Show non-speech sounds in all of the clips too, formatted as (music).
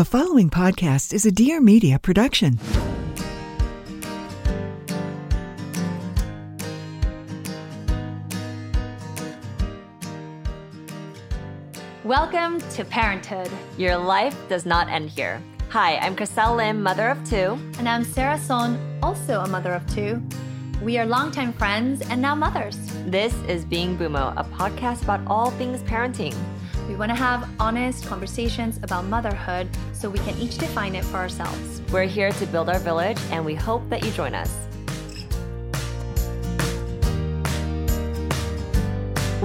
The following podcast is a Dear Media production. Welcome to Parenthood. Your life does not end here. Hi, I'm Chriselle Lim, mother of two. And I'm Sara Sohn, also a mother of two. We are longtime friends and now mothers. This is Being Bumo, a podcast about all things parenting. We want to have honest conversations about motherhood so we can each define it for ourselves. We're here to build our village, and we hope that you join us.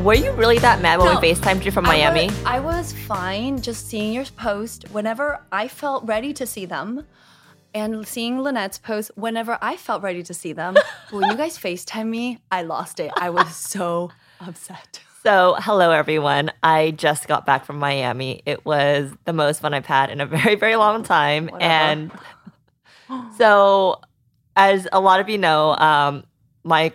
Were you really that mad when No. we FaceTimed you from Miami? I was, I was fine just seeing your post whenever I felt ready to see them and seeing Lynette's post whenever I felt ready to see them. (laughs) When you guys FaceTime me, I lost it. I was so upset. So, hello everyone. I just got back from Miami. It was the most fun I've had in a (laughs) very, very long time. And (gasps) so, as a lot of you know, um, my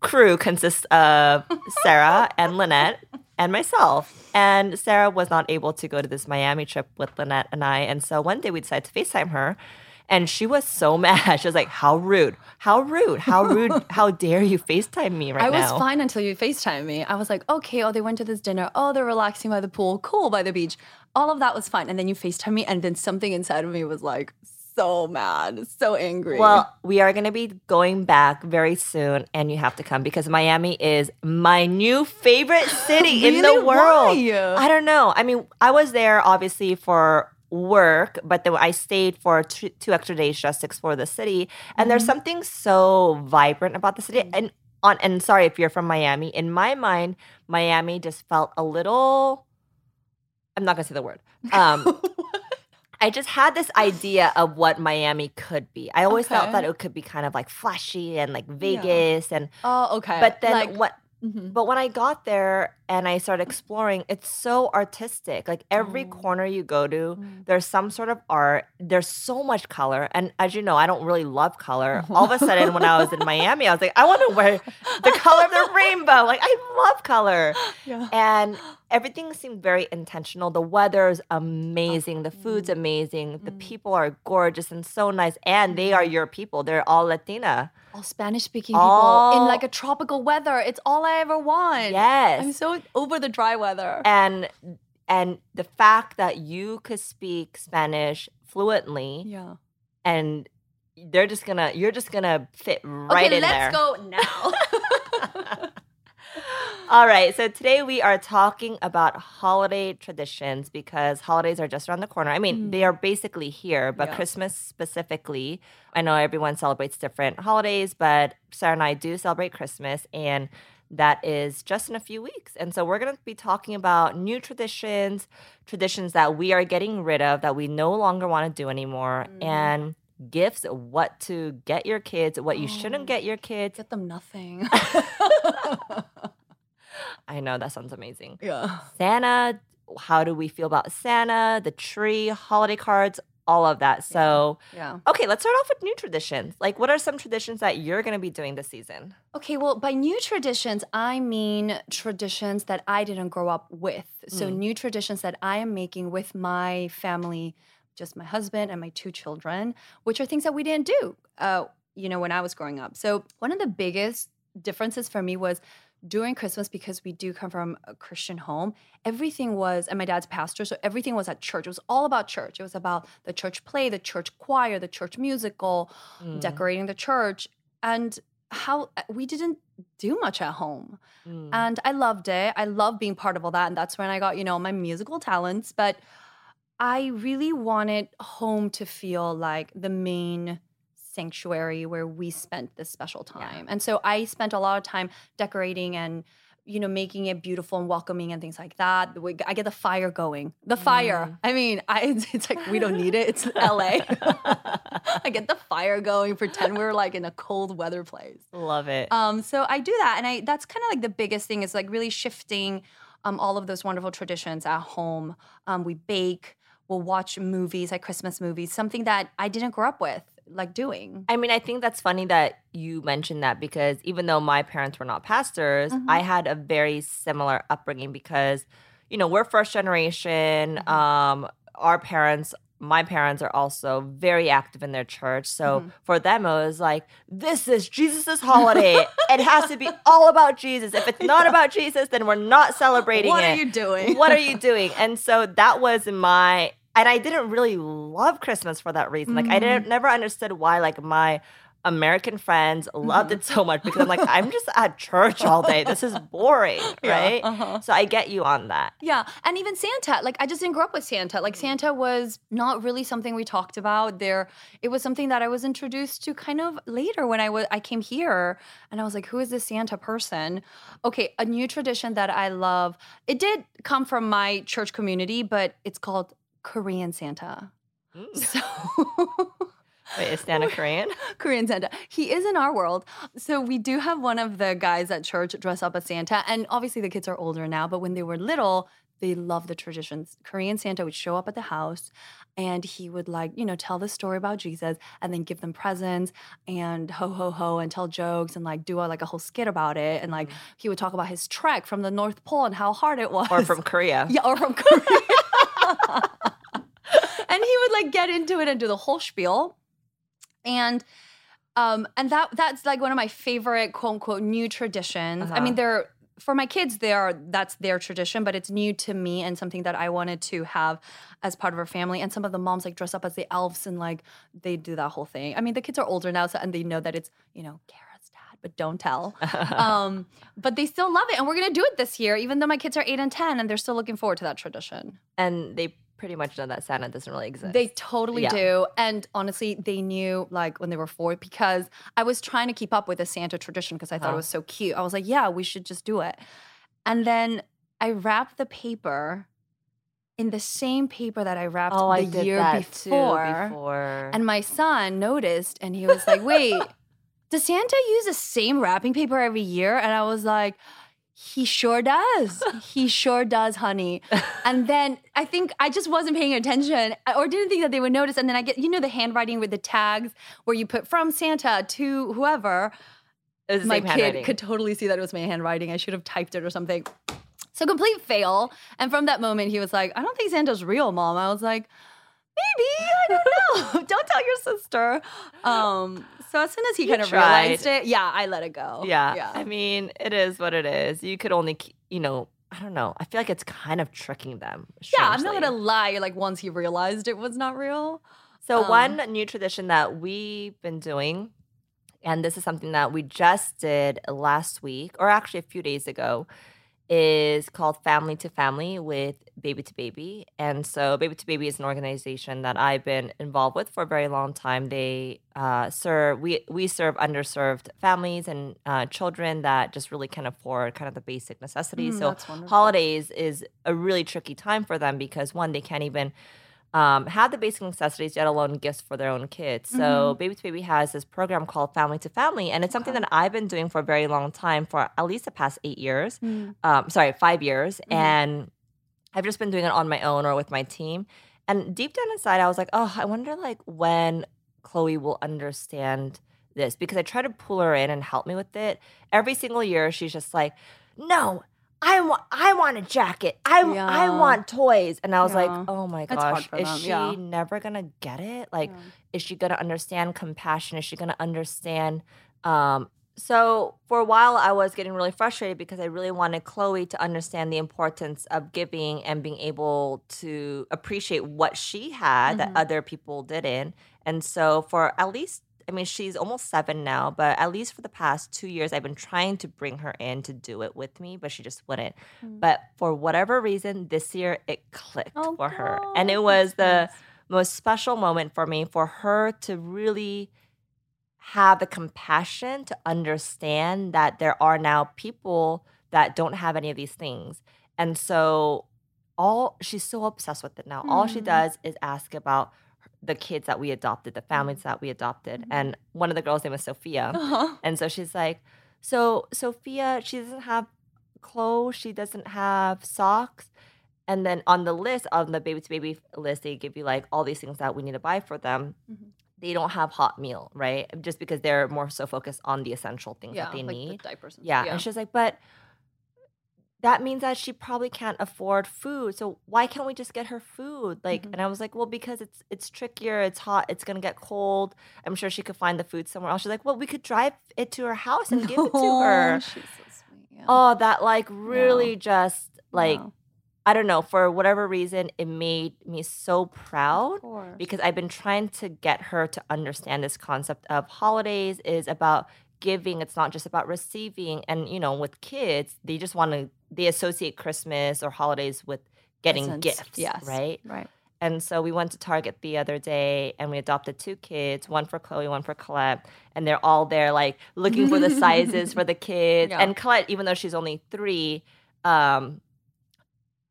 crew consists of (laughs) Sara and Lynette and myself. And Sara was not able to go to this Miami trip with Lynette and I. And so one day we decided to FaceTime her. And she was so (laughs) mad. She was like, How rude. How rude. How rude. (laughs) How dare you FaceTime me right now? I was fine until you FaceTime me. I was like, okay, oh, they went to this dinner. Oh, they're relaxing by the pool. Cool, by the beach. All of that was fine. And then you FaceTime me, and then something inside of me was like, so mad, so angry. Well, we are going to be going back very soon, and you have to come because Miami is my new favorite (laughs) city in the world. Why? I don't know. I mean, I was there obviously for work, but then I stayed for two, two extra days just to explore the city. And there's something so vibrant about the city. And on and sorry if you're from Miami. In my mind, Miami just felt a little. I'm not gonna say the word. Um, (laughs) I just had this idea of what Miami could be. I always felt Okay. that it could be kind of like flashy and like Vegas and oh, okay. but then Like, what mhm. but when I got there and I started exploring, it's so artistic. Like every Oh. corner you go to, Mm. there's some sort of art. There's so much color. And as you know, I don't really love color. (laughs) All of a sudden, when I was in Miami, I was like, I want to wear the color of the (laughs) rainbow. Like I love color. Yeah. And everything seemed very intentional. The weather is amazing. The food's Mm. amazing. The people are gorgeous and so nice. And they are Mm. your people. They're all Latina. all Spanish speaking people in like a tropical weather. It's all I ever want. Yes. I'm so over the dry weather. and and the fact that you could speak Spanish fluently yeah. and they're just gonna you're just gonna fit right okay, in let's there. go now. (laughs) (laughs) All right, so today we are talking about holiday traditions because holidays are just around the corner. I mean, they are basically here, but Mm. Yeah. Christmas specifically, I know everyone celebrates different holidays, but Sara and I do celebrate Christmas and that is just in a few weeks. And so we're going to be talking about new traditions, traditions that we are getting rid of that we no longer want to do anymore Mm. and gifts what to get your kids, what you shouldn't Oh. get your kids. Get them nothing. (laughs) (laughs) I know that sounds amazing. yeah. Santa, how do we feel about Santa, the tree, holiday cards, all of that. So, Yeah. okay, let's start off with new traditions. Like, what are some traditions that you're going to be doing this season? Okay, well, by new traditions, I mean traditions that I didn't grow up with. So, Mm. new traditions that I am making with my family, just my husband and my two children, which are things that we didn't do, uh, you know, when I was growing up. So, one of the biggest differences for me was during Christmas, because we do come from a Christian home, everything was, and my dad's pastor, so everything was at church. It was all about church. It was about the church play, the church choir, the church musical, Mm, decorating the church and how uh, we didn't do much at home mm. and i loved it i love being part of all that and that's when i got you know my musical talents but i really wanted home to feel like the main sanctuary where we spent this special Yeah. time and so i spent a lot of time decorating and you know making it beautiful and welcoming and things like that way- i get the fire going the fire Mm. i mean I, it's, it's like we don't need it it's (laughs) la (laughs) I get the fire going, pretend we're like in a cold weather place. Love it. Um, so I do that, and I that's kind of like the biggest thing is like really shifting um, all of those wonderful traditions at home. Um, we bake, we'll watch movies, like Christmas movies, something that I didn't grow up with, like doing. I mean, I think that's funny that you mentioned that because even though my parents were not pastors, Mhm. I had a very similar upbringing because, you know, we're first generation. Mhm. Um, our parents my parents are also very active in their church. So Mm-hmm. for them, it was like, this is Jesus' holiday. it has to be all about Jesus. If it's (laughs) not about Jesus, then we're not celebrating What it. are you doing? what are you (laughs) doing? And so that was my and I didn't really love Christmas for that reason. Like I didn't never understood why like my American friends loved Mm-hmm. it so much because I'm like, I'm just at church (laughs) all day. This is boring, (laughs) right? uh-huh. So I get you on that. Yeah, and even Santa. Like I just didn't grow up with Santa. Like Santa was not really something we talked about. There, it was something that I was introduced to kind of later when I was I came here, and I was like, "Who is this Santa person?" Okay, a new tradition that I love. It did come from my church community, but it's called Korean Santa. Mm. So. (laughs) Wait, is (laughs) Santa Korean? Korean Santa. He is in our world. So we do have one of the guys at church dress up as Santa. And obviously the kids are older now, but when they were little, they love the traditions. Korean Santa would show up at the house and he would like, you know, tell the story about Jesus and then give them presents and ho ho ho and tell jokes and like do a, like a whole skit about it. And like mm. he would talk about his trek from the North Pole and how hard it was. Or from Korea? Yeah, or from Korea. (laughs) and he would like get into it and do the whole spiel. And um and that that's like one of my favorite quote unquote new traditions. I mean, Uh-huh. they're for my kids, they are that's their tradition, but it's new to me and something that I wanted to have as part of our family. And some of the moms like dress up as the elves and like they do that whole thing. I mean, the kids are older now, so and they know that it's you know Kara's dad, but don't tell. (laughs) um, but they still love it, and we're gonna do it this year, even though my kids are eight and ten, and they're still looking forward to that tradition. and they pretty much know that Santa doesn't really exist. They totally Yeah. do. And honestly, they knew like when they were four because I was trying to keep up with the Santa tradition because I thought it Uh-huh. was so cute. I was like, yeah, we should just do it. And then I wrapped the paper in the same paper that I wrapped oh, the I did year that before. before. And my son noticed and he was like, wait, (laughs) does Santa use the same wrapping paper every year? And I was like, he sure does. he sure does, honey. And then I think I just wasn't paying attention or didn't think that they would notice. And then I get, you know, the handwriting with the tags where you put from Santa to whoever. it was the my kid could totally see that it was my handwriting. I should have typed it or something. So complete fail. And from that moment, he was like, I don't think Santa's real, mom. I was like, maybe, I don't know. don't tell your sister. Um, so as soon as he You kind of tried. realized it, yeah, I let it go. Yeah. Yeah. I mean, it is what it is. You could only, you know, I don't know. I feel like it's kind of tricking them. yeah, I'm not gonna lie. Like once he realized it was not real. So Um, one new tradition that we've been doing, and this is something that we just did last week, or actually a few days ago, is called Family to Family with Baby to Baby. And so Baby to Baby is an organization that I've been involved with for a very long time. They uh, serve we we serve underserved families and uh, children that just really can't afford kind of the basic necessities. Mm, so holidays is a really tricky time for them because one, they can't even um, have the basic necessities, yet alone gifts for their own kids. So Mm-hmm. Baby to Baby has this program called Family to Family, and it's something that I've been doing for a very long time, for at least the past eight years. Mm. Um, sorry, five years, Mm-hmm. and I've just been doing it on my own or with my team. And deep down inside, I was like, oh, I wonder like when Chloe will understand this because I try to pull her in and help me with it. Every single year, she's just like, no. I want I want a jacket. I I want toys. And I was Yeah. like, "Oh my gosh, is them, she yeah. never going to get it? Like Yeah. is she going to understand compassion? Is she going to understand um so for a while I was getting really frustrated because I really wanted Chloe to understand the importance of giving and being able to appreciate what she had that Mhm. other people didn't. And so for at least I mean she's almost 7 now, but at least for the past 2 years I've been trying to bring her in to do it with me, but she just wouldn't. Mm. But for whatever reason this year it clicked Oh, for her. And it was the nice. most special moment for me for her to really have the compassion to understand that there are now people that don't have any of these things. And so all she's so obsessed with it now. All she Mhm. does is ask about the kids that we adopted, the families that we adopted. Mhm. And one of the girls' name is Sophia. Uh-huh. And so she's like, so Sophia, she doesn't have clothes, she doesn't have socks. And then on the list, on the baby to baby list, they give you like all these things that we need to buy for them. Mhm. They don't have hot meal, right? Just because they're more so focused on the essential things Yeah, that they like need. the diapers. And Yeah. stuff, And she's like, but that means that she probably can't afford food. So why can't we just get her food? Like, Mhm. and I was like, well, because it's it's trickier. It's hot. It's gonna get cold. I'm sure she could find the food somewhere else. She's like, well, we could drive it to her house and give it to (laughs) her. She's so sweet. Yeah. Oh, that like really just like Wow. I don't know for whatever reason it made me so proud because I've been trying to get her to understand this concept of holidays is about giving. It's not just about receiving. And you know, with kids, they just want to they associate Christmas or holidays with getting Presents. gifts, Yes. right? Right. And so we went to Target the other day and we adopted two kids, one for Chloe, one for Colette. And they're all there like looking for the sizes for (laughs) the kids. Yeah. And Colette, even though she's only three, um,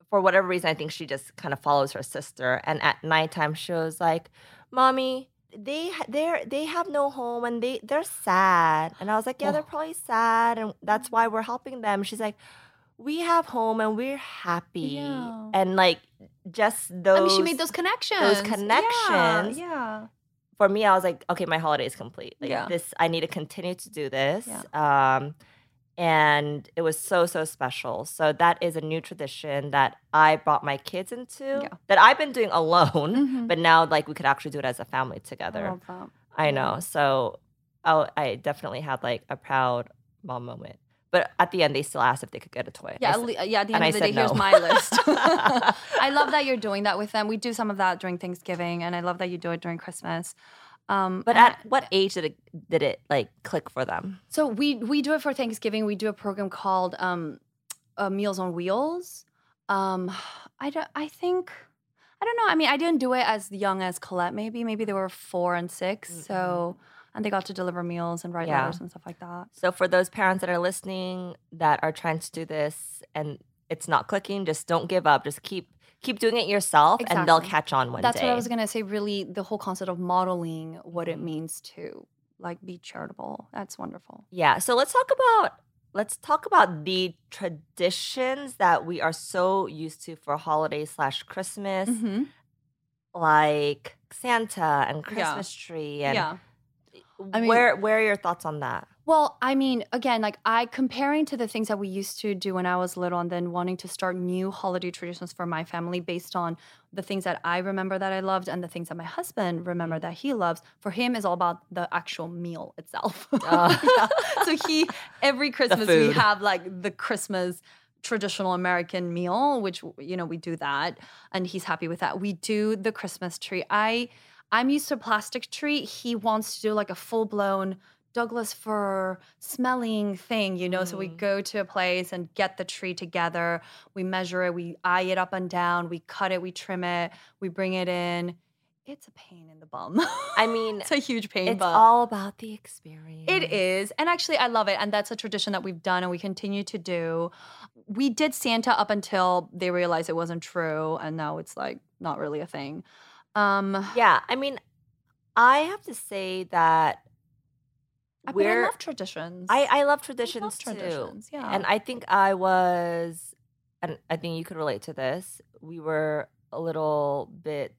for whatever reason, I think she just kind of follows her sister. And at nighttime, she was like, "Mommy, they they're they have no home and they they're sad." And I was like, "Yeah, they're Oh. probably sad, and that's why we're helping them." She's like, "We have home and we're happy." Yeah. And like just those I mean, she made those connections. Those connections. Yeah. yeah. for me, I was like, okay, my holiday is complete. Like Yeah. this, I need to continue to do this. Yeah. Um, and it was so so special. So that is a new tradition that I brought my kids into. Yeah. That I've been doing (laughs) alone, Mhm. but now like we could actually do it as a family I together. love that. I know. So I, I definitely had like a proud mom moment. But at the end, they still asked if they could get a toy. Yeah, said- yeah. At the end I of the day, said here's my list. (laughs) (laughs) I love that you're doing that with them. We do some of that during Thanksgiving, and I love that you do it during Christmas. Um, but at what age did it did it like click for them? So we we do it for Thanksgiving. We do a program called um, uh, Meals on Wheels. Um, I don't. I think I don't know. I mean, I didn't do it as young as Colette. Maybe maybe they were four and 6 So and they got to deliver meals and write Yeah. letters and stuff like that. So for those parents that are listening that are trying to do this and it's not clicking, just don't give up. Just keep keep doing it yourself and they'll catch on one That's day. That's what I was gonna say. Really, the whole concept of modeling what it Mhm. means to like be charitable. That's wonderful. Yeah. So let's talk about let's talk about the traditions that we are so used to for holidays slash Christmas, Mhm. like Santa and Yeah. Christmas tree and Yeah. I mean- where where are your thoughts on that? Well, I mean, again, like I comparing to the things that we used to do when I was little and then wanting to start new holiday traditions for my family based on the things that I remember that I loved and the things that my husband remember that he loves. For him is all about the actual meal itself. Yeah. (laughs) So he every Christmas we have like the Christmas traditional American meal, which you know, we do that and he's happy with that. We do the Christmas tree. I I'm used to plastic tree. He wants to do like a full blown Douglas fir smelling thing, you know. So we Mm. go to a place and get the tree together. We measure it, we eye it up and down, we cut it, we trim it, we bring it in. It's a pain in the bum. I mean, (laughs) it's a huge pain, it's all about the experience. it is. And actually, I love it. And that's a tradition that we've done and we continue to do. We did Santa up until they realized it wasn't true. And now it's like not really a thing. Um, Yeah, I mean, I have to say that I- but I love traditions. I, I love I traditions love too. traditions. Yeah. And I think I was, and I think you could relate to this. We were a little bit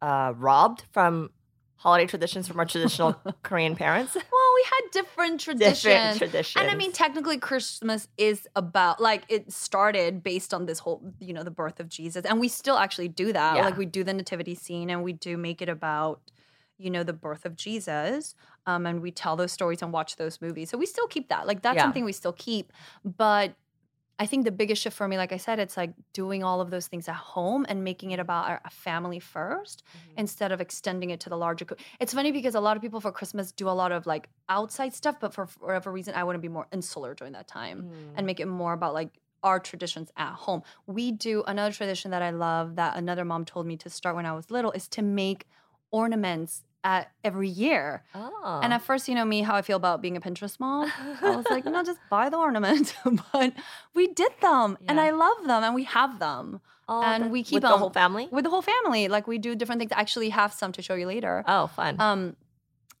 uh, robbed from holiday traditions from our traditional (laughs) Korean parents. well, we had different traditions. Different traditions. And I mean, technically, Christmas is about like it started based on this whole, you know, the birth of Jesus, and we still actually do that. Yeah. Like we do the nativity scene, and we do make it about, you know, the birth of Jesus, um, and we tell those stories and watch those movies. So we still keep that. Like that's Yeah. something we still keep. But I think the biggest shift for me, like I said, it's like doing all of those things at home and making it about our- a family 1st Mhm. instead of extending it to the larger. Co- it's funny because a lot of people for Christmas do a lot of like outside stuff, but for whatever reason, I want to be more insular during that time Mm. and make it more about like our traditions at home. We do another tradition that I love that another mom told me to start when I was little is to make ornaments at every year. Oh. And at first, you know me, how I feel about being a Pinterest mom. I was like, no, (laughs) just buy the ornament. (laughs) but we did them and I love them and we have them Oh, and that- we keep with the them whole family. with the whole family. Like we do different things. I actually have some to show you later. Oh, fun. Um,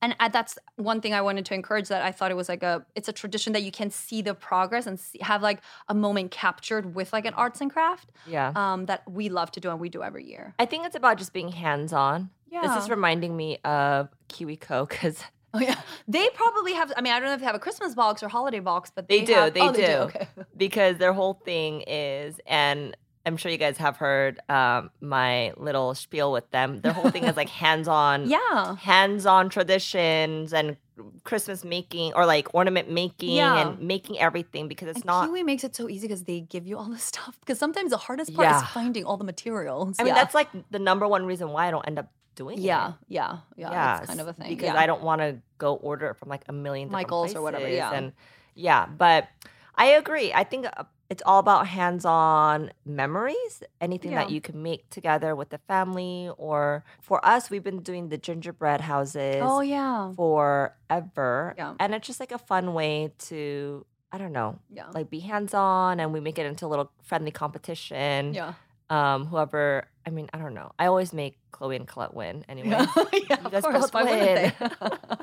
and uh, that's one thing I wanted to encourage that I thought it was like a it's a tradition that you can see the progress and see, have like a moment captured with like an arts and craft yeah. um, that we love to do and we do every year. I think it's about just being hands on. Yeah. This is reminding me of KiwiCo because Oh yeah, they probably have. I mean, I don't know if they have a Christmas box or holiday box, but They they, do, have- they oh, do. Okay. (laughs) because their whole thing is, and I'm sure you guys have heard um, my little spiel with them. Their whole thing is like (laughs) hands-on, Yeah. hands-on traditions and Christmas making or like ornament making Yeah. and making everything because it's And not. Kiwi makes it so easy because they give you all the stuff. Because sometimes the hardest part Yeah. is finding all the materials. I mean, yeah. that's like the number one reason why I don't end up doing yeah, it. yeah, yeah, Yeah, That's kind of a thing. because. I don't want to go order it from like a million different Michaels or whatever, yeah. and yeah. But I agree. I think uh, it's all about hands-on memories. Anything that you can make together with the family, or for us, we've been doing the gingerbread houses Oh yeah, forever, Yeah. and it's just like a fun way to. I don't know, yeah, like be hands on, and we make it into a little friendly competition. yeah. Um, whoever, I mean, I don't know. I always make Chloe and Colette win (laughs) anyway. Yeah, yeah, You of guys course. both win. (laughs)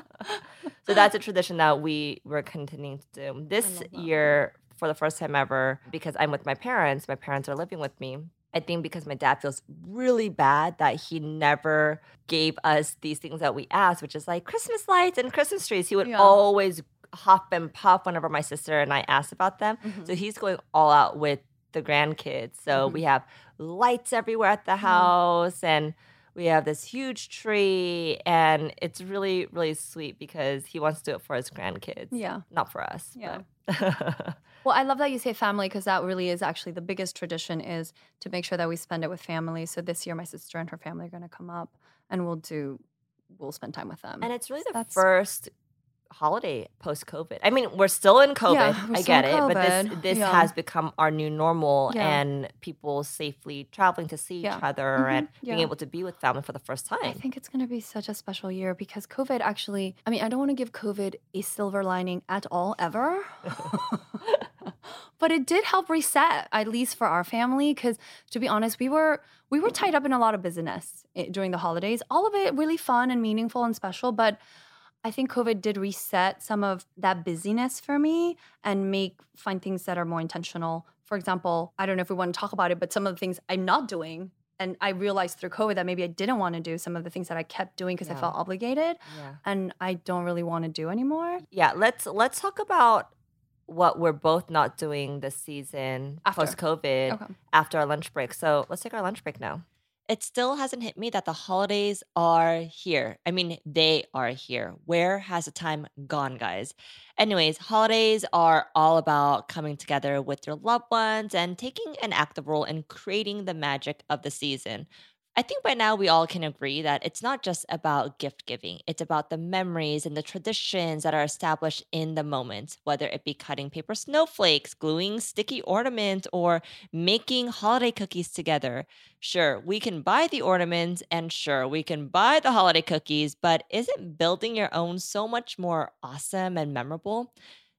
So that's a tradition that we were continuing to do. (laughs) This year, for the first time ever, because I'm with my parents, my parents are living with me. I think because my dad feels really bad that he never gave us these things that we asked, which is like Christmas lights and Christmas trees. He would Yeah. always huff and puff whenever my sister and I asked about them. Mhm. So he's going all out with the grandkids. So Mhm. we have lights everywhere at the house and we have this huge tree and it's really really sweet because he wants to do it for his grandkids. Yeah. Not for us. Yeah. (laughs) Well, I love that you say family because that really is actually the biggest tradition is to make sure that we spend it with family. So this year, my sister and her family are going to come up, and we'll do, we'll spend time with them. and it's really the first holiday post COVID. I mean, we're still in COVID. Yeah, I get it, but this this Yeah. has become our new normal Yeah. and people safely traveling to see each other Mhm. and being able to be with family for the first time. I think it's going to be such a special year because COVID actually, I mean, I don't want to give COVID a silver lining at all, ever. (laughs) (laughs) but it did help reset, at least for our family. Because to be honest, we were we were tied up in a lot of business eh, during the holidays. All of it really fun and meaningful and special, but I think COVID did reset some of that busyness for me and make find things that are more intentional. For example, I don't know if we want to talk about it, but some of the things I'm not doing. And I realized through COVID that maybe I didn't want to do some of the things that I kept doing because I felt obligated yeah. and I don't really want to do anymore. Yeah, let's let's talk about what we're both not doing this season After. post COVID Okay. after our lunch break. So let's take our lunch break now. It still hasn't hit me that the holidays are here. I mean, they are here. Where has the time gone, guys? Anyways, holidays are all about coming together with your loved ones and taking an active role in creating the magic of the season. I think by now we all can agree that it's not just about gift giving. It's about the memories and the traditions that are established in the moment, whether it be cutting paper snowflakes, gluing sticky ornaments, or making holiday cookies together. Sure, we can buy the ornaments and sure, we can buy the holiday cookies, but isn't building your own so much more awesome and memorable?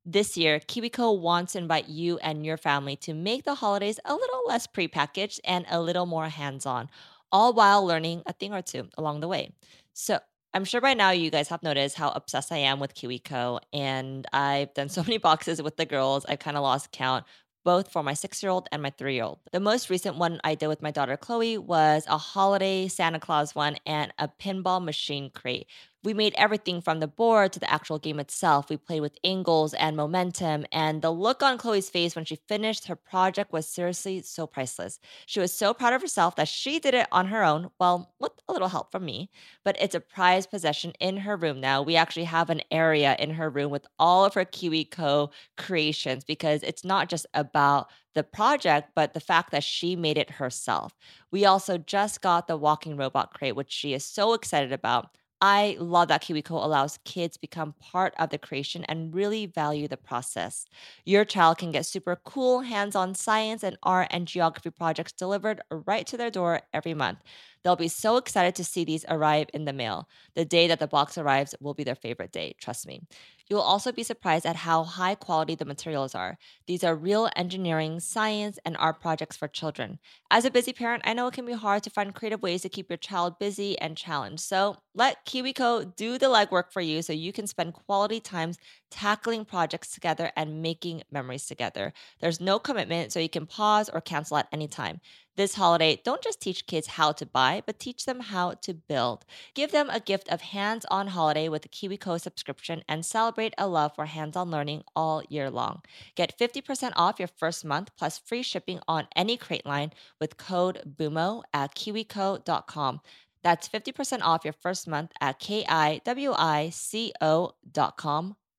This year, KiwiCo wants to invite you and your family to make the holidays a little less prepackaged and a little more hands on all while learning a thing or two along the way. So I'm sure by now you guys have noticed how obsessed I am with KiwiCo, and I've done so (laughs) many boxes with the girls, I've kind of lost count. Both for my six year old and my three year old. The most recent one I did with my daughter Chloe was a holiday Santa Claus one and a pinball machine crate. We made everything from the board to the actual game itself. We played with angles and momentum, and the look on Chloe's face when she finished her project was seriously so priceless. She was so proud of herself that she did it on her own, well, with a little help from me. But it's a prized possession in her room now. We actually have an area in her room with all of her KiwiCo creations because it's not just about the project, but the fact that she made it herself. We also just got the walking robot crate, which she is so excited about. I love that KiwiCo allows kids become part of the creation and really value the process. Your child can get super cool hands-on science and art and geography projects delivered right to their door every month. They'll be so excited to see these arrive in the mail. The day that the box arrives will be their favorite day, trust me. You'll also be surprised at how high quality the materials are. These are real engineering, science, and art projects for children. As a busy parent, I know it can be hard to find creative ways to keep your child busy and challenged. So let KiwiCo do the legwork for you so you can spend quality times tackling projects together and making memories together. There's no commitment, so you can pause or cancel at any time. This holiday, don't just teach kids how to buy, but teach them how to build. Give them a gift of hands on holiday with a KiwiCo subscription and celebrate a love for hands on learning all year long. Get 50% off your first month plus free shipping on any crate line with code BUMO at kiwico.com. That's 50% off your first month at K-I-W-I-C-O.com.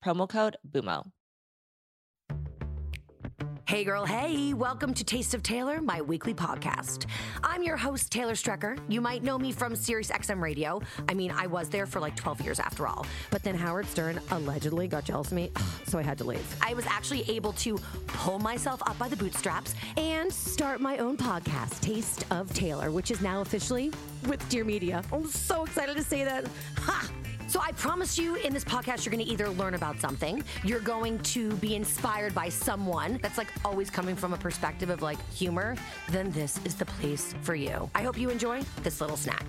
Promo code BUMO. Hey, girl, hey, welcome to Taste of Taylor, my weekly podcast. I'm your host, Taylor Strecker. You might know me from Sirius XM Radio. I mean, I was there for like 12 years after all. But then Howard Stern allegedly got jealous of me, (sighs) so I had to leave. I was actually able to pull myself up by the bootstraps and start my own podcast, Taste of Taylor, which is now officially with Dear Media. I'm so excited to say that. Ha! So I promise you in this podcast, you're going to either learn about something, you're going to be inspired by someone that's like always coming from a perspective of like humor, then this is the place for you. I hope you enjoy this little snack.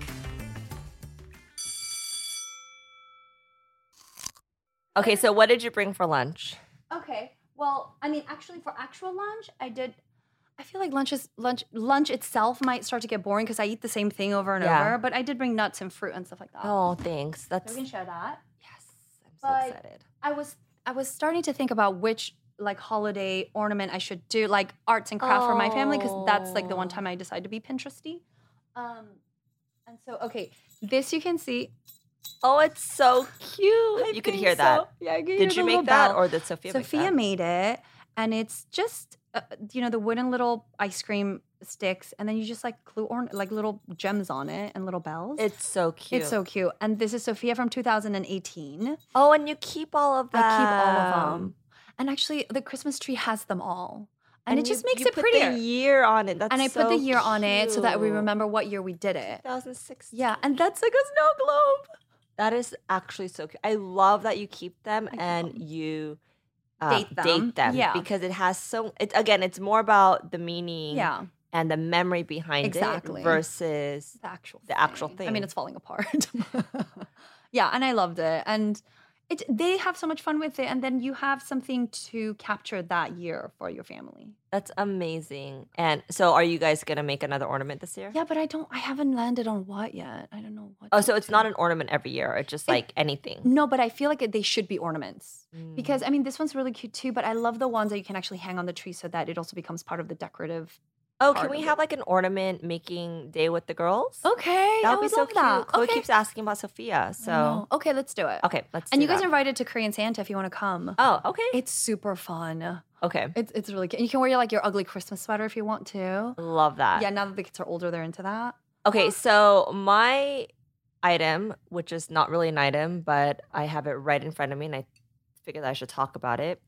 Okay, so what did you bring for lunch? Okay. Well, I mean, actually, for actual lunch, I did. I feel like lunch is lunch. Lunch itself might start to get boring because I eat the same thing over and Yeah. over. But I did bring nuts and fruit and stuff like that. Oh, thanks. So That's we can share that. yes. I'm so But- excited. I was I was starting to think about which like holiday ornament I should do, like arts and craft for my family, because that's like the one time I decided to be Pinteresty. Um, and so okay, this you can see. Oh, it's so cute. I you could hear that. Yeah, I could Did you make that, bell. or did Sophia? Sophia made it, and it's just uh, you know the wooden little ice cream sticks, and then you just like glue or like little gems on it and little bells. It's so cute. It's so cute, and this is Sophia from 2018. Oh, and you keep all of them I keep all of them, and actually the Christmas tree has them all, and, it you- just makes it put prettier. The year on it. That's and I put the so year on it so that we remember what year we did it. 2016. Yeah, and that's like a snow globe. That is actually so cute. I love that you keep them keep and you uh, Date them. Date them. Yeah. Because it has so. It again, it's more about the meaning. Yeah, And the memory behind Exactly. it versus the actual The actual thing. I mean, it's falling apart. (laughs) yeah, and I loved it, and it they have so much fun with it, and then you have something to capture that year for your family. that's amazing. And so, are you guys gonna make another ornament this year? Yeah, but I don't. I haven't landed on what yet. I don't know what. Oh, so it's do. not an ornament every year. It's just It- like anything. No, but I feel like it- they should be ornaments Mm. because I mean this one's really cute too. But I love the ones that you can actually hang on the tree so that it also becomes part of the decorative. Oh, part can we of have it. like an ornament making day with the girls? Okay, that I would be would so love cute. that. Chloe okay. keeps asking about Sophia. I So know. okay, let's do it. okay, let's. And do you guys that. are invited to Korean Santa if you want to come. Oh, okay. It's super fun. Okay, It's it's really cute. You can wear your, like your ugly Christmas sweater if you want to. love that. Yeah, now that the kids are older, they're into that. Okay, so my item, which is not really an item, but I have it right in front of me, and I figured I should talk about it.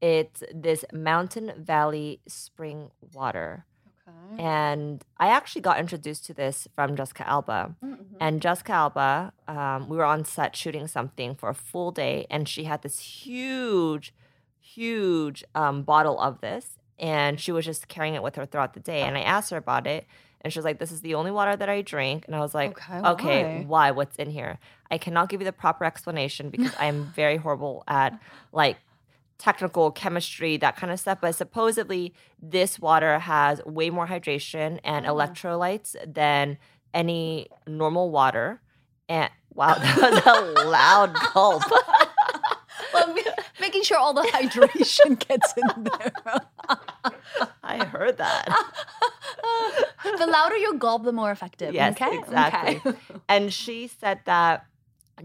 It's this Mountain Valley spring water. Okay. And I actually got introduced to this from Jessica Alba. Mm-hmm. And Jessica Alba, um, we were on set shooting something for a full day, and she had this huge, huge um, bottle of this, and she was just carrying it with her throughout the day. And I asked her about it, and she was like, "This is the only water that I drink." And I was like, Okay, "Okay, why? why? What's in here?" I cannot give you the proper explanation because I am very horrible at like technical chemistry, that kind of stuff. But supposedly, this water has way more hydration and Oh. electrolytes than any normal water. And wow, (laughs) that was a loud gulp. (laughs) well, making sure all the hydration (laughs) gets in there. I heard that. the louder you gulp, the more effective. Yes, okay? exactly. Okay. And she said that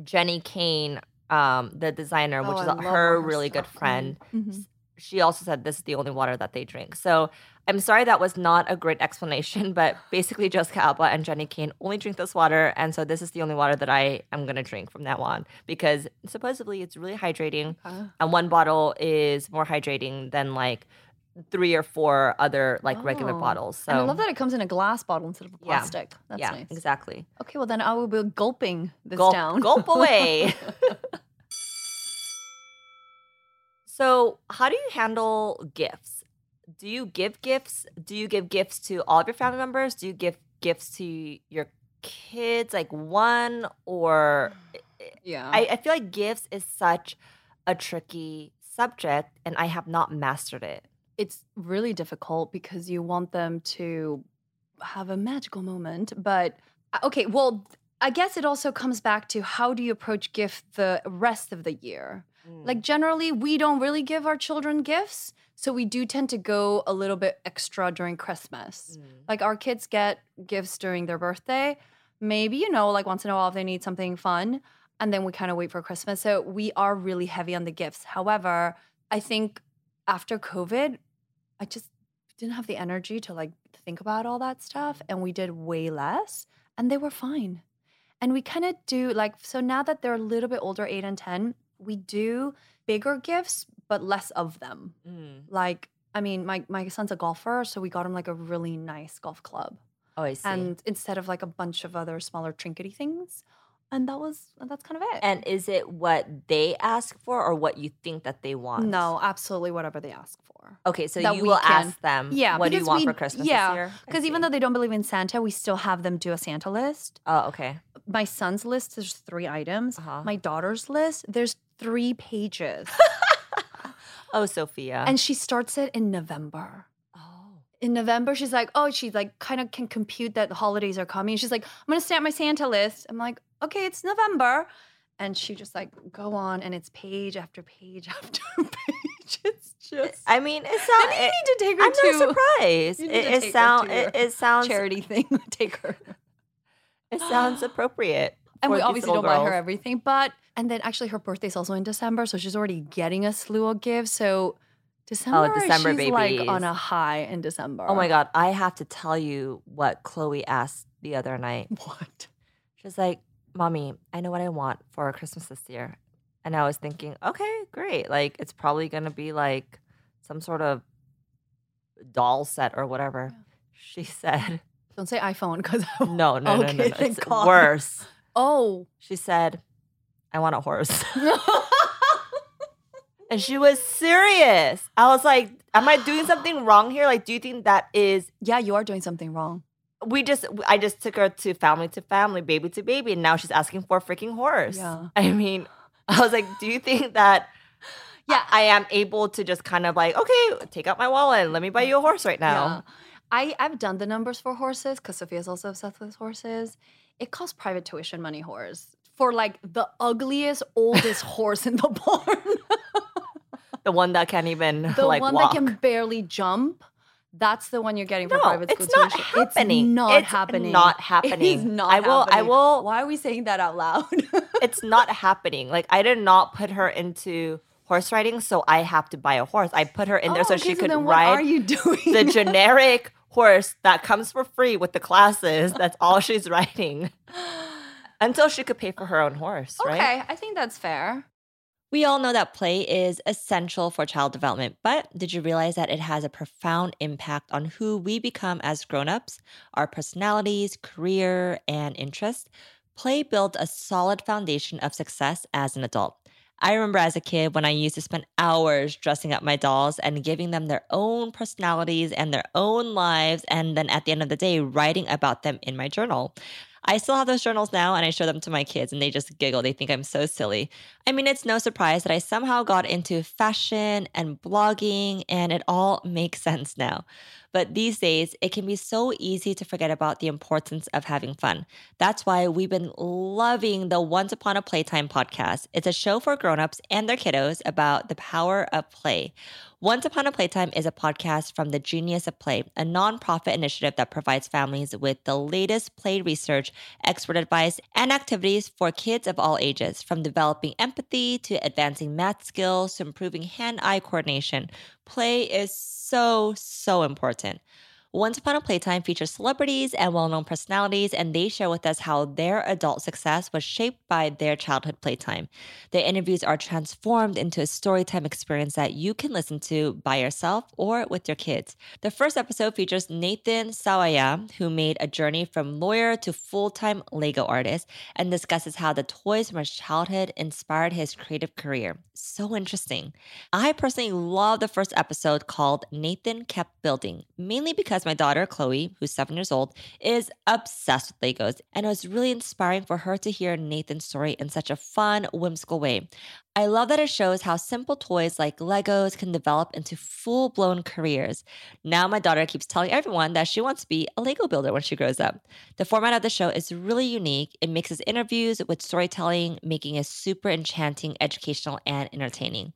Jennie Kayne, um, the designer, which Oh, is I love all her her really good stuff. Mhm. friend, Mhm. she also said this is the only water that they drink. So I'm sorry that was not a great explanation, (laughs) but basically Jessica Alba and Jennie Kayne only drink this water, and so this is the only water that I am gonna drink from now on because supposedly it's really hydrating, Okay. and one bottle is more hydrating than like three or four other like regular Oh. bottles. So and I love that it comes in a glass bottle instead of a Yeah. plastic. That's yeah, nice. exactly. Okay, well then I will be gulping this Gulp, down. gulp (laughs) away. so, how do you handle gifts? Do you give gifts? Do you give gifts to all of your family members? Do you give gifts to your kids, like one or (sighs) Yeah. I, I feel like gifts is such a tricky subject and I have not mastered it. It's really difficult because you want them to have a magical moment. But uh, okay, well, I guess it also comes back to how do you approach gift the rest of the year? Like generally, we don't really give our children gifts. So we do tend to go a little bit extra during Christmas. Mm. Like our kids get gifts during their birthday. Maybe, you know, like once in a while if they need something fun. And then we kind of wait for Christmas. So we are really heavy on the gifts. However, I think after COVID, I just didn't have the energy to like think about all that stuff. And we did way less. And they were fine. And we kind of do like, so now that they're a little bit older, eight and 10, we do bigger gifts, but less of them. Mm. Like, I mean, my, my son's a golfer, so we got him like a really nice golf club. Oh, I see. And instead of like a bunch of other smaller trinkety things. And that was, that's kind of it. And is it what they ask for or what you think that they want? no, absolutely whatever they ask for. Okay, so that you will can- ask them, Yeah. what do you want we- for Christmas yeah, this year? Because even though they don't believe in Santa, we still have them do a Santa list. Oh, okay. My son's list, there's three items. Uh-huh. My daughter's list, there's three pages. (laughs) Oh, Sophia. and she starts it in November. oh. in November, she's like, oh, she's like, kind of can compute that the holidays are coming. She's like, I'm gonna stamp my Santa list. I'm like, okay, it's November, and she just like go on, and it's page after page (laughs) after page. It's eh, just I mean, it sounds. Maybe you need to take her I'm to not surprised. It, it sound. It, it sounds. charity (laughs) thing. Take her, It sounds appropriate. (gasps) and we obviously don't buy her everything, but and then actually her birthday's also in December, so she's already getting a slew of gifts. So oh, December, Oh, December she's like on a high in December. Oh my god! I have to tell you what Chloe asked the other night. (laughs) What? She's like, "Mommy, I know what I want for Christmas this year," and I was thinking, "Okay, great. Like, it's probably gonna be like some sort of doll set or whatever." She (laughs) said, Don't say iPhone because (laughs) "No, no, no, no, Okay, no. It's God. worse." Oh. She said, "I want a horse." (laughs) And she was serious. I was like, Am I doing something wrong here? Like, do you think that is yeah, you are doing something wrong. We just I just took her to family to family, baby to baby, and now she's asking for a freaking horse. Yeah. I mean, I was like, do you think that Yeah. I, I am able to just kind of like, okay, take out my wallet and let me buy you a horse right now? Yeah. I, I've done the numbers for horses because Sophia's also obsessed with horses. It costs private tuition money horse for like the ugliest, oldest (laughs) horse in the barn. The one that can't even the like one walk. that can barely jump. That's the one you're getting for no, private school it's not tuition. happening. It's not It's happening. Not happening. is not I will. I will. Why are we saying that out loud? (laughs) it's not happening. Like I did not put her into horse riding, so I have to buy a horse. I put her in there Oh, so okay, she could then what ride are you (laughs) doing? the generic horse that comes for free with the classes. That's all she's riding. (gasps) Until she could pay for her own horse, right? Okay, I think that's fair. We all know that play is essential for child development, but did you realize that it has a profound impact on who we become as grown-ups, our personalities, career, and interests? Play builds a solid foundation of success as an adult. I remember as a kid when I used to spend hours dressing up my dolls and giving them their own personalities and their own lives, and then at the end of the day, writing about them in my journal. I still have those journals now and I show them to my kids and they just giggle. They think I'm so silly. I mean, it's no surprise that I somehow got into fashion and blogging and it all makes sense now. But these days, it can be so easy to forget about the importance of having fun. That's why we've been loving the Once Upon a Playtime podcast. It's a show for grown-ups and their kiddos about the power of play. Once Upon a Playtime is a podcast from the Genius of Play, a nonprofit initiative that provides families with the latest play research, expert advice, and activities for kids of all ages, from developing empathy to advancing math skills to improving hand eye coordination. Play is so, so important. Once Upon a Playtime features celebrities and well known personalities, and they share with us how their adult success was shaped by their childhood playtime. The interviews are transformed into a storytime experience that you can listen to by yourself or with your kids. The first episode features Nathan Sawaya, who made a journey from lawyer to full time Lego artist, and discusses how the toys from his childhood inspired his creative career. So interesting. I personally love the first episode called Nathan Kept Building, mainly because because my daughter, Chloe, who's seven years old, is obsessed with Legos, and it was really inspiring for her to hear Nathan's story in such a fun, whimsical way. I love that it shows how simple toys like Legos can develop into full blown careers. Now, my daughter keeps telling everyone that she wants to be a Lego builder when she grows up. The format of the show is really unique. It mixes interviews with storytelling, making it super enchanting, educational, and entertaining.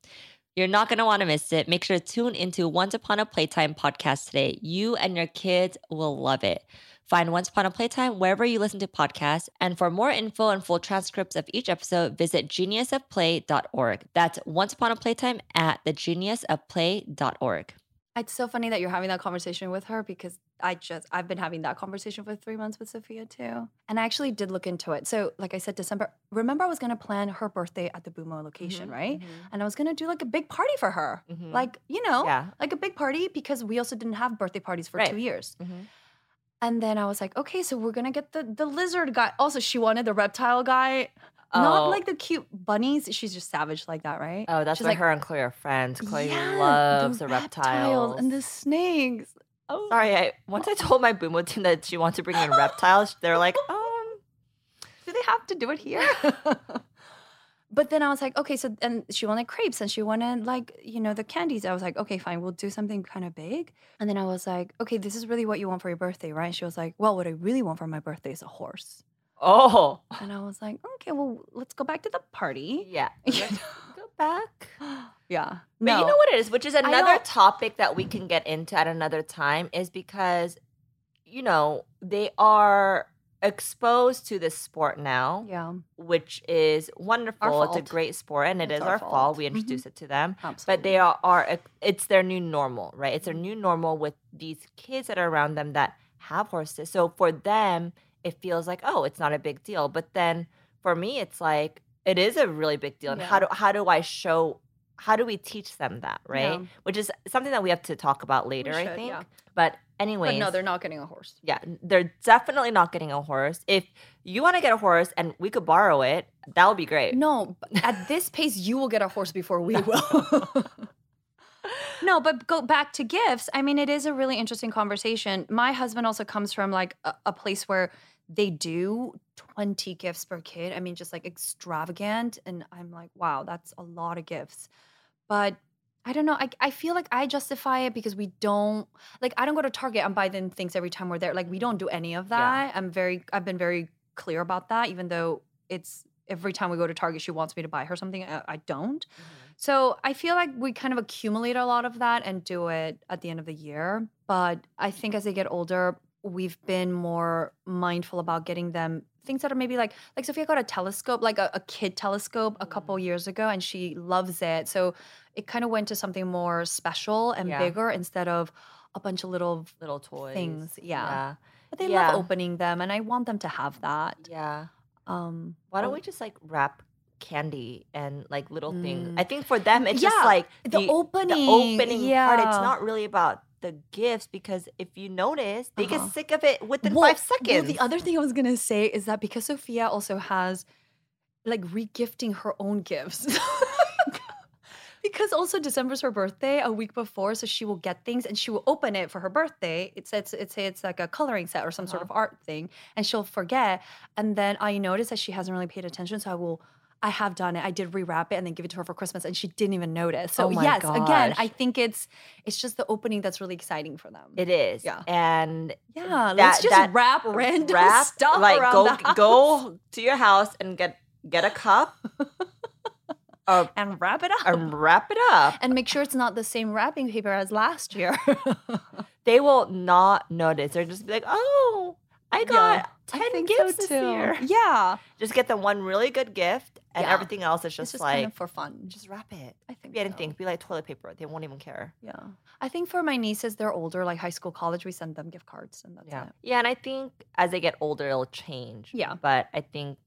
You're not going to want to miss it. Make sure to tune into Once Upon a Playtime podcast today. You and your kids will love it. Find Once Upon a Playtime wherever you listen to podcasts. And for more info and full transcripts of each episode, visit geniusofplay.org. That's Once Upon a Playtime at thegeniusofplay.org. It's so funny that you're having that conversation with her because I just I've been having that conversation for three months with Sophia too. And I actually did look into it. So like I said, December. Remember, I was gonna plan her birthday at the Bumo location, mm-hmm, right? Mm-hmm. And I was gonna do like a big party for her, mm-hmm. like you know, Yeah. like a big party because we also didn't have birthday parties for Right. two years. Mhm. And then I was like, okay, so we're gonna get the the lizard guy. Also, she wanted the reptile guy, not Oh. like the cute bunnies. She's just savage like that, right? Oh, that's She's why like, her and Chloe are friends. Chloe "Yeah, loves the, reptiles. and the snakes. Oh, Sorry, I once I told my Bumo team that she wants to bring in reptiles, (laughs) they're like, um, do they have to do it here? (laughs) but then I was like, okay, so and she wanted crepes and she wanted like, you know, the candies. I was like, okay, fine, we'll do something kind of big. And then I was like, okay, this is really what you want for your birthday, right? And she was like, well, what I really want for my birthday is a horse. Oh, And I was like, okay, well, let's go back to the party. yeah. (laughs) Go back. (gasps) yeah. But you know what it is, which is another topic that we can get into at another time, is because, you know, they are exposed to this sport now, Yeah, which is wonderful. It's a great sport, and it It's is our our fault. fault. We Mhm. it to them. absolutely. but they are, are it's their new normal right it's their new normal with these kids that are around them that have horses so for them it feels like oh it's not a big deal but then for me it's like it is a really big deal and how do how do i show how do we teach them that right Yeah. which is something that we have to talk about later i think yeah. but anyway But no, they're not getting a horse. yeah they're definitely not getting a horse if you want to get a horse and we could borrow it that would be great No, at this pace, you will get a horse before we (laughs) will. no, but go back to gifts. I mean, it is a really interesting conversation. My husband also comes from like a, a place where they do 20 gifts per kid. I mean, just like extravagant. And I'm like, wow, that's a lot of gifts. But I don't know. I, I feel like I justify it because we don't like I don't go to Target and buy them things every time we're there. Like we don't do any of Yeah. that. I'm very I've been very clear about that, even though it's every time we go to Target, she wants me to buy her something. I, I don't. Mm-hmm. So I feel like we kind of accumulate a lot of that and do it at the end of the year. But I think as they get older, we've been more mindful about getting them things that are maybe like like Sophia got a telescope, like a, a kid telescope a couple years ago, and she loves it. So it kind of went to something more special and Yeah. bigger instead of a bunch of little little toys things. Yeah. yeah But they Yeah. love opening them, and I want them to have that. yeah Um, Why don't we just like wrap candy and like little things? Mm. I think for them it's just like the opening, the opening part. It's not really about the gifts because if you notice, they Uh-huh. get sick of it within Well- five seconds. Well, the other thing I was gonna say is that because Sophia also has like regifting her own gifts. (laughs) because also December's her birthday a week before, so she will get things and she will open it for her birthday. It says it say it's like a coloring set or some sort Uh-huh. of art thing, and she'll forget. And then I notice that she hasn't really paid attention, so I will. I have done it. I did rewrap it and then give it to her for Christmas, and she didn't even notice. So Oh my yes, again, I think it's it's just the opening that's really exciting for them. it is. Yeah. And yeah, that- let's just wrap random wrap, stuff like around go go to your house and get get a cup (laughs) or, and wrap it up. and wrap it up. and make sure it's not the same wrapping paper as last year. (laughs) They will not notice. They're just be like, oh, I got I ten gifts so this too. year. (laughs) Yeah. Just get the one really good gift, and Yeah. everything else is It's just, just like kind of for fun. just wrap it. I think Be anything. so. Be like toilet paper. They won't even care. Yeah. I think for my nieces, they're older, like high school, college, we send them gift cards and that's Yeah. it. Yeah, and I think as they get older, it'll change. Yeah. But I think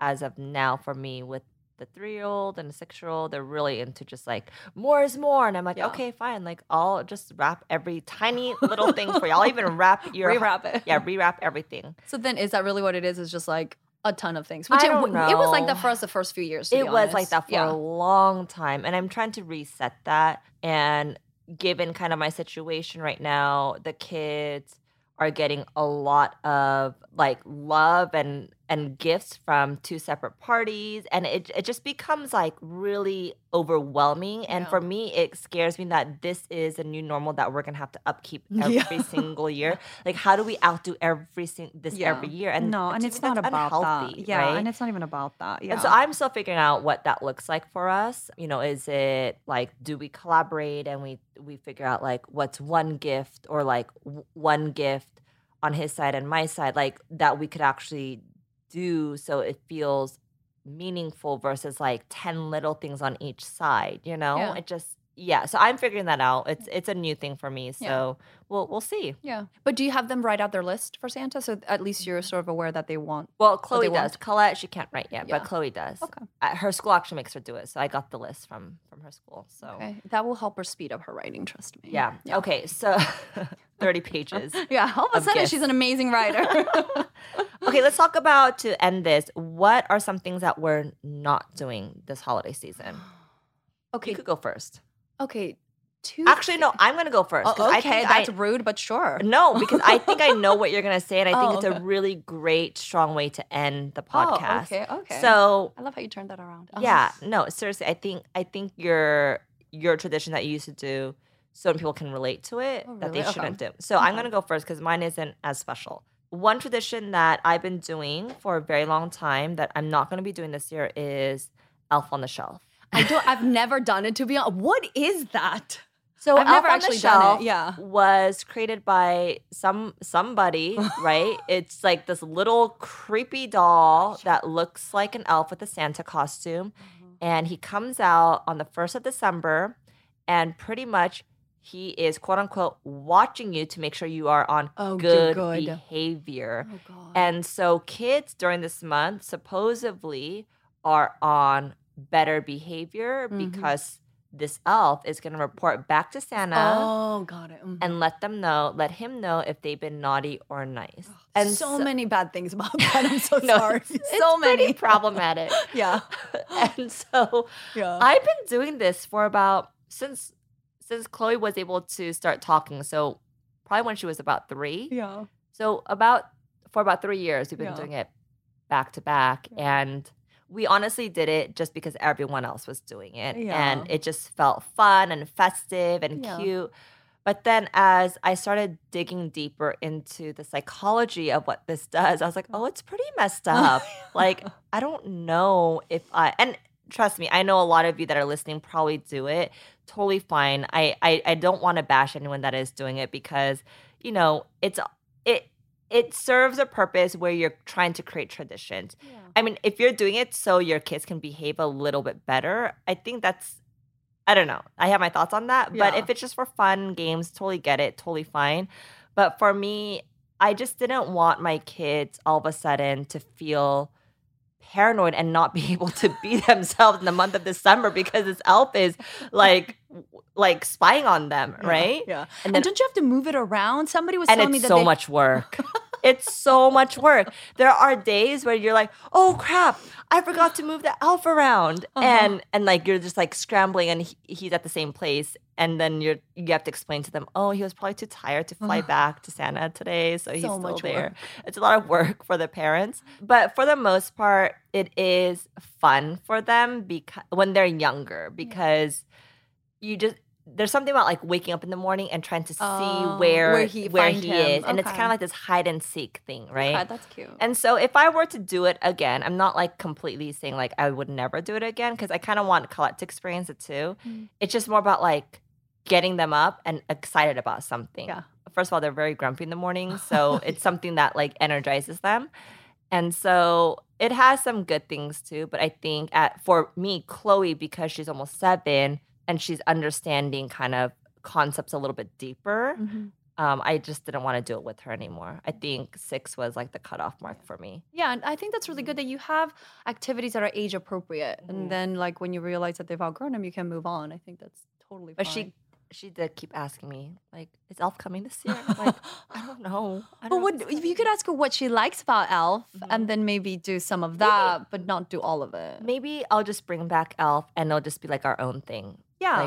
as of now, for me, with the three year old and the six year old, they're really into just like more is more. And I'm like, Yeah. okay, fine. Like I'll just wrap every tiny little thing for you. I'll even wrap (laughs) your Rewrap it. Yeah, rewrap everything. So then is that really what it is? Is just like a ton of things. Which I it, don't w- it was like that for us the first few years. to It was like that for yeah. a long time. And I'm trying to reset that. And given kind of my situation right now, the kids are getting a lot of like love and and gifts from two separate parties and it it just becomes like really overwhelming and Yeah. for me it scares me that this is a new normal that we're going to have to upkeep (laughs) every Yeah. single year like how do we outdo every sing- this every year and no, and it's not about unhealthy, that. Yeah, right? and it's not even about that. Yeah. And so I'm still figuring out what that looks like for us. You know, is it like do we collaborate and we we figure out like what's one gift or like w- one gift on his side and my side like that we could actually do so it feels meaningful versus like 10 little things on each side, you know? Yeah. It just yeah, so I'm figuring that out. It's mm. it's a new thing for me, so we'll we'll see. yeah. But do you have them write out their list for Santa? So at least you're mm-hmm. sort of aware that they want. Well, Chloe does. want? Colette, she can't write yet, Yeah. but Chloe does. Okay. Her school actually makes her do it, so I got the list from from her school. So Okay. That will help her speed up her writing, trust me. Yeah. Okay. So (laughs) 30 pages. (laughs) Yeah. All of a sudden, gifts. she's an amazing writer. (laughs) Okay, let's talk about to end this. What are some things that we're not doing this holiday season? (gasps) okay. You could go first. Okay. Two. Actually, no, I'm gonna go first. Oh, okay, that's I, rude, but sure. no, (laughs) because I think I know what you're gonna say, and I think Oh, it's okay. a really great, strong way to end the Oh, podcast. okay, okay. So I love how you turned that around. Oh. yeah, no, seriously, I think I think your your tradition that you used to do, so people can relate to it Oh, that they shouldn't do. So I'm gonna go first because mine isn't as special. One tradition that I've been doing for a very long time that I'm not gonna be doing this year is Elf on the Shelf. I don't. I've never done it to be honest. What is that? So I've Elf never on actually the done it, Shelf yeah. was created by some somebody, (laughs) right? It's like this little creepy doll that looks like an elf with a Santa costume, Mm-hmm. and he comes out on the first of December, and pretty much he is quote unquote watching you to make sure you are on Oh, good, good. behavior. Oh God. And so kids during this month supposedly are on better behavior Mhm. because this elf is going to report back to Santa oh, got it. Mhm. and let them know, let him know if they've been naughty or nice. And so, many bad things about (laughs) that. I'm so No, sorry. (laughs) so many. problematic. (laughs) Yeah. and so Yeah. I've been doing this for about since since Chloe was able to start talking. So probably when she was about three. yeah. So about for about three years, we've been Yeah. doing it back to back, and we honestly did it just because everyone else was doing it, and it just felt fun and festive and Yeah. cute. But then, as I started digging deeper into the psychology of what this does, I was like, oh, it's pretty messed (laughs) up. like, I don't know if I and trust me, I know a lot of you that are listening probably do it. Totally fine. I I, I don't want to bash anyone that is doing it because you know it's it it serves a purpose where you're trying to create traditions. I mean, if you're doing it so your kids can behave a little bit better, I think that's I don't know. I have my thoughts on that, but if it's just for fun games, totally get it, totally fine. But for me, I just didn't want my kids all of a sudden to feel paranoid and not be (laughs) able to be themselves in the month of December because this elf is like like spying on them, right? Yeah. And And, then don't you have to move it around? Somebody was and telling me that so they, much work. (laughs) it's so much work. There are days where you're like, "Oh crap, I forgot to move the elf around," Uh-huh. and and like you're just like scrambling, and he, he's at the same place, and then you're you have to explain to them, "Oh, he was probably too tired to fly back to Santa today, so he's So still there." work. It's a lot of work for the parents, but for the most part, it is fun for them because when they're younger because you just there's something about like waking up in the morning and trying to see Oh, where where he- where he is, and it's kind of like this hide and seek thing, right? That's cute. And so if I were to do it again, I'm not like completely saying like I would never do it again because I kind of want Colette to experience it too. Mm. It's just more about like getting them up and excited about something. Yeah. First of all, they're very grumpy in the morning, (laughs) so it's something that like energizes them. And so it has some good things too, but I think at for me, Chloe, because she's almost seven and she's understanding kind of concepts a little bit deeper, Mhm. um, I just didn't want to do it with her anymore. I think six was like the cutoff mark for me. Yeah, and I think that's really good that you have activities that are age appropriate, Mhm. and then like when you realize that they've outgrown them, you can move on. I think that's totally. But fine. she she did keep asking me, like, is Elf coming this year? Like, (laughs) I don't know. I But don't know what if you could ask her what she likes about Elf, Mhm. and then maybe do some of that, but not do all of it. Maybe I'll just bring back Elf and it'll just be like our own thing. Yeah,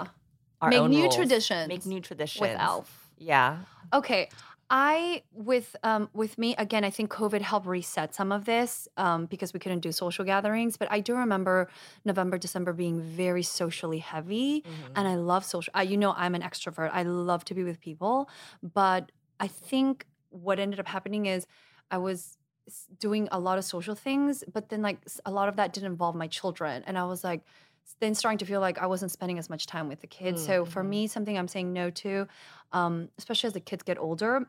Like, Make new rules. traditions Make new traditions with Elf. Yeah. Okay. I with um with me again, I think COVID helped reset some of this um, because we couldn't do social gatherings. But I do remember November, December being very socially heavy, Mm-hmm. and I love social. I, you know, I'm an extrovert. I love to be with people, but I think what ended up happening is I was doing a lot of social things, but then like a lot of that didn't involve my children, and I was like then starting to feel like I wasn't spending as much time with the kids. So for Mhm. me, something I'm saying no to, um, especially as the kids get older,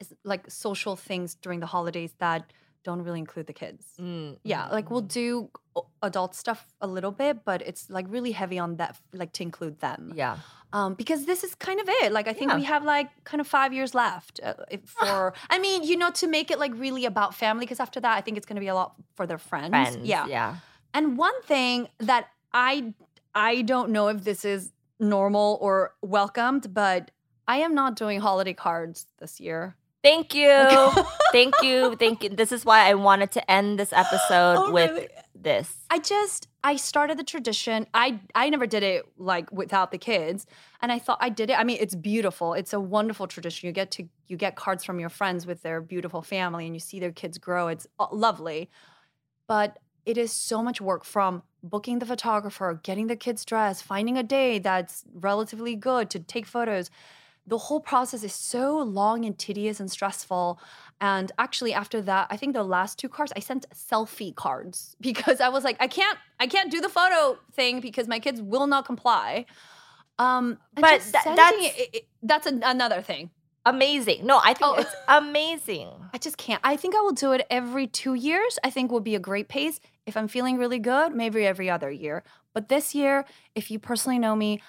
is like social things during the holidays that don't really include the kids. Mm, Yeah, mhm, like we'll mhm. do adult stuff a little bit, but it's like really heavy on that, like to include them. Yeah. Um, because this is kind of it. Like I think Yeah. we have like kind of five years left uh, (laughs) for. I mean, you know, to make it like really about family. Because after that, I think it's going to be a lot for their friends. Friends. Yeah. Yeah. And one thing that I I don't know if this is normal or welcomed, but I am not doing holiday cards this year. Thank you. (laughs) Thank you. Thank you. This is why I wanted to end this episode Oh, with really? this. I just I started the tradition. I I never did it like without the kids, and I thought I did it. I mean, it's beautiful. It's a wonderful tradition. You get to you get cards from your friends with their beautiful family, and you see their kids grow. It's uh, lovely, but it is so much work from booking the photographer, getting the kids dressed, finding a day that's relatively good to take photos. The whole process is so long and tedious and stressful. And actually, after that, I think the last two cards I sent selfie cards (laughs) because I was like, I can't, I can't do the photo thing because my kids will not comply. Um, But sending that's- it- it- that's an, another thing. Amazing. No, I think Oh. it's amazing. I just can't. I think I will do it every two years. I think would be a great pace. If I'm feeling really good, maybe every other year. But this year, if you personally know me,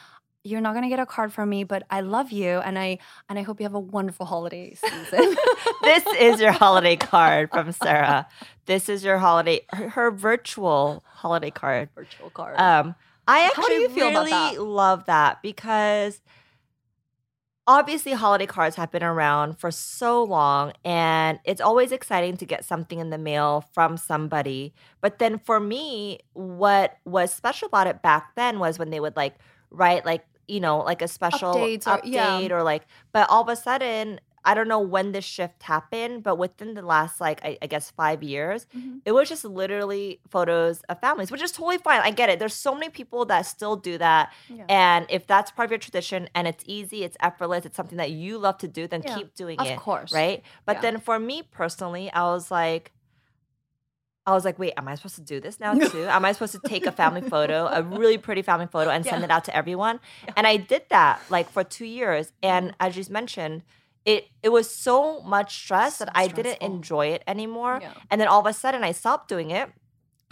you're not gonna get a card from me. But I love you, and I and I hope you have a wonderful holiday (laughs) season. this is your holiday card from (laughs) Sara. This is your holiday, her, her virtual holiday card. virtual card. Um, I actually you feel about really love that because obviously holiday cards have been around for so long and it's always exciting to get something in the mail from somebody. But then for me, what was special about it back then was when they would like write like, you know, like a special Updates or- yeah. update or like but all of a sudden I don't know when this shift happened, but within the last like I, I guess five years, Mhm. it was just literally photos of families, which is totally fine. I get it. There's so many people that still do that. Yeah. And if that's part of your tradition and it's easy, it's effortless, it's something that you love to do, then Yeah, keep doing of it. Of course. Right. But Yeah. then for me personally, I was like, I was like, wait, am I supposed to do this now too? am I supposed to take a family photo, a really pretty family photo, (laughs) and send it out to everyone? And I did that like for two years. And as you mentioned, it it was so much stress So that I didn't enjoy it anymore. Yeah. And then all of a sudden, I stopped doing it.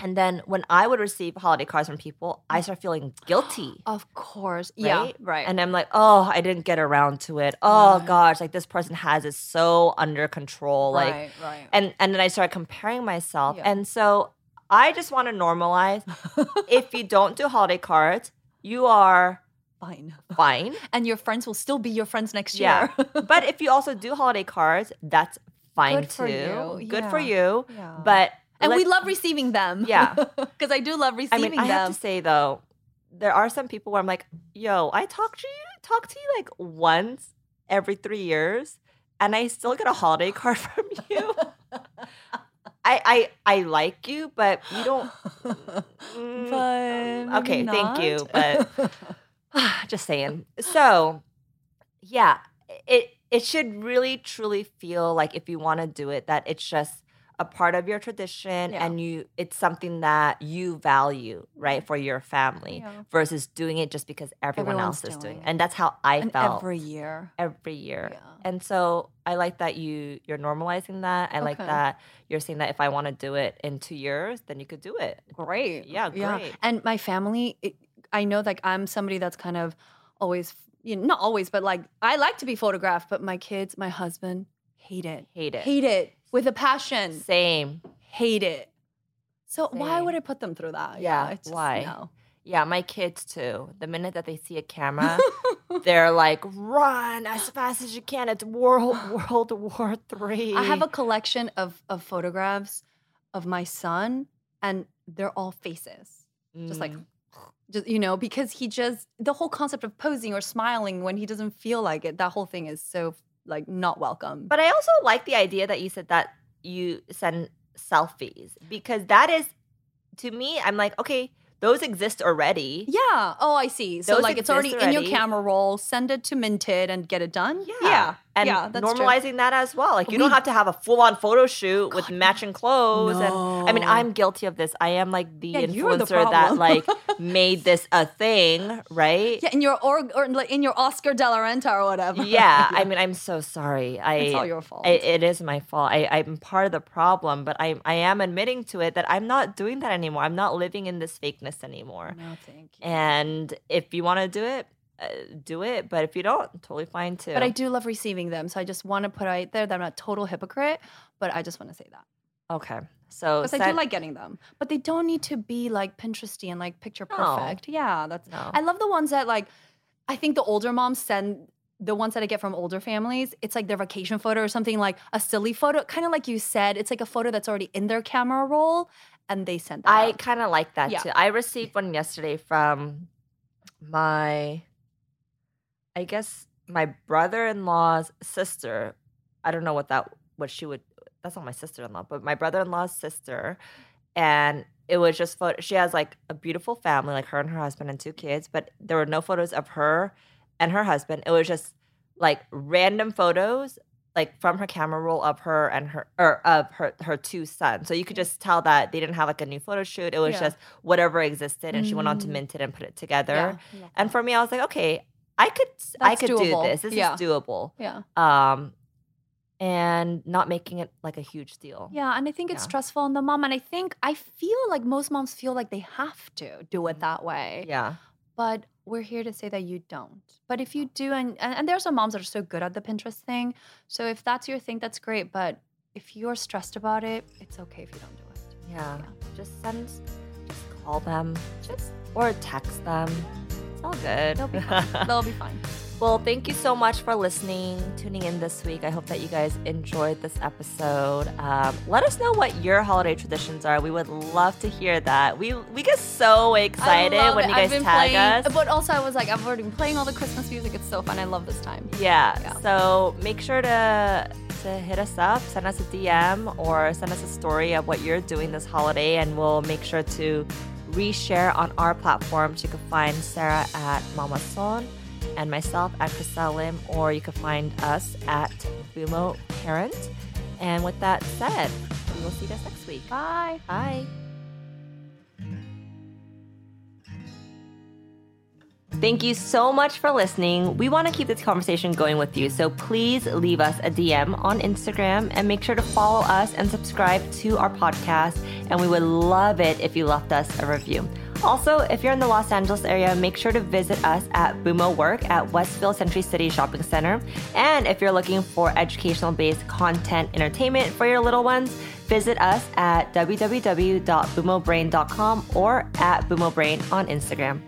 And then when I would receive holiday cards from people, I start feeling guilty. (gasps) of course. Yeah. Right? Right. And I'm like, oh, I didn't get around to it. Oh Right. gosh, like this person has it so under control. Like right. Right. and and then I started comparing myself. Yeah. And so I just want to normalize (laughs) if you don't do holiday cards, you are fine. fine. (laughs) And your friends will still be your friends next Yeah. year. (laughs) but if you also do holiday cards, that's fine Good for too. you. Good for you. Yeah. But and we love receiving them. Yeah. (laughs) Because I do love I receiving mean, I them. have to say though, there are some people where I'm like, yo, I talk to you, talk to you like once every three years, and I still get a holiday card from you. I I I like you, but you don't. Mm, but okay, maybe thank you, but (sighs) just saying. So, yeah, it it should really truly feel like if you want to do it, that it's just a part of your tradition Yeah. and you it's something that you value, right, mm-hmm. for your family Yeah. versus doing it just because everyone Everyone's else is doing it. And that's how I and felt every year. every year. Yeah. And so I like that you you're normalizing that. I like that you're saying that if I want to do it in 2 years, then you could do it. Great. Yeah, great. And my family, it, I know like I'm somebody that's kind of always, you know, not always, but like I like to be photographed, but my kids, my husband, hate it. Hate it. Hate it with a passion. Same. Hate it. So why would I put them through that? Yeah, it's just, why? no. Yeah, my kids too. The minute that they see a camera, (laughs) they're like, "Run as fast as you can!" It's World World War Three. I have a collection of of photographs of my son, and they're all faces, just like Mm. You know because he just the whole concept of posing or smiling when he doesn't feel like it that whole thing is so like not welcome. But I also like the idea that you said that you send selfies because that is, to me, I'm like, okay, those exist already. yeah oh i see so Those like it's already, exist in your camera roll send it to minted and get it done Yeah. yeah And yeah that's true. normalizing that as well. Like you don't have to have a full on photo shoot with matching clothes. And I mean, I'm guilty of this. I am like the Yeah, you're the influencer that like (laughs) made this a thing, right? yeah in your or, or like in your oscar de la renta or whatever Yeah, I (laughs) mean, I'm so sorry. I It's all your fault. I, it is my fault. I, I'm part of the problem, but I I am admitting to it that I'm not doing that anymore. I'm not living in this fakeness anymore. no thank you And if you want to do it, uh, do it. But if you don't, totally fine too. but i do love receiving them so i just want to put out there that i'm a total hypocrite but i just want to say that okay. So Because I do like getting them, but they don't need to be like Pinteresty and like picture No. perfect. Yeah, that's. No. I love the ones that like. I think the older moms send the ones that I get from older families. It's like their vacation photo or something like a silly photo, kind of like you said. It's like a photo that's already in their camera roll, and they send that. I kind of like that Yeah. too. I received one yesterday from my, I guess my brother-in-law's sister. I don't know what that what she would. That's not my sister-in-law, but my brother-in-law's sister, and it was just photo. She has like a beautiful family, like her and her husband and two kids, but there were no photos of her and her husband. It was just like random photos like from her camera roll of her and her or of her her two sons. So you could just tell that they didn't have like a new photo shoot. It was Yeah. just whatever existed and she went on to Mm. mint it and put it together. Yeah, And for me I was like, okay, I could I That's could do this. This Yeah. is doable. yeah, Um and not making it like a huge deal. yeah, and I think it's Yeah. stressful on the mom, and I think I feel like most moms feel like they have to do it that way. Yeah. but we're here to say that you don't. But if you oh. do, and, and and there's some moms that are so good at the Pinterest thing. So if that's your thing, that's great. But if you're stressed about it, it's okay if you don't do it. Yeah. Just send just call them. Just or text them. It's all good. They'll be fine. (laughs) They'll be fine. Well, thank you so much for listening, tuning in this week. I hope that you guys enjoyed this episode. Um, let us know what your holiday traditions are. We would love to hear that. We we get so excited when it. you guys tag playing, us. But also, I was like, I've already been playing all the Christmas music. It's so fun. I love this time. Yeah. Yeah. So make sure to to hit us up, send us a DM, or send us a story of what you're doing this holiday, and we'll make sure to reshare on our platforms. You can find Sara at Momma Sohn and myself at Chriselle Lim, or you can find us at Bumo Parent. And with that said, we will see you guys next week. Bye. Bye. Thank you so much for listening. We want to keep this conversation going with you, so please leave us a DM on Instagram and make sure to follow us and subscribe to our podcast. And we would love it if you left us a review. Also, if you're in the Los Angeles area, make sure to visit us at Bumo Work at Westfield Century City Shopping Center. And if you're looking for educational based content entertainment for your little ones, visit us at www.bumobrain.com or at boomobrain on Instagram.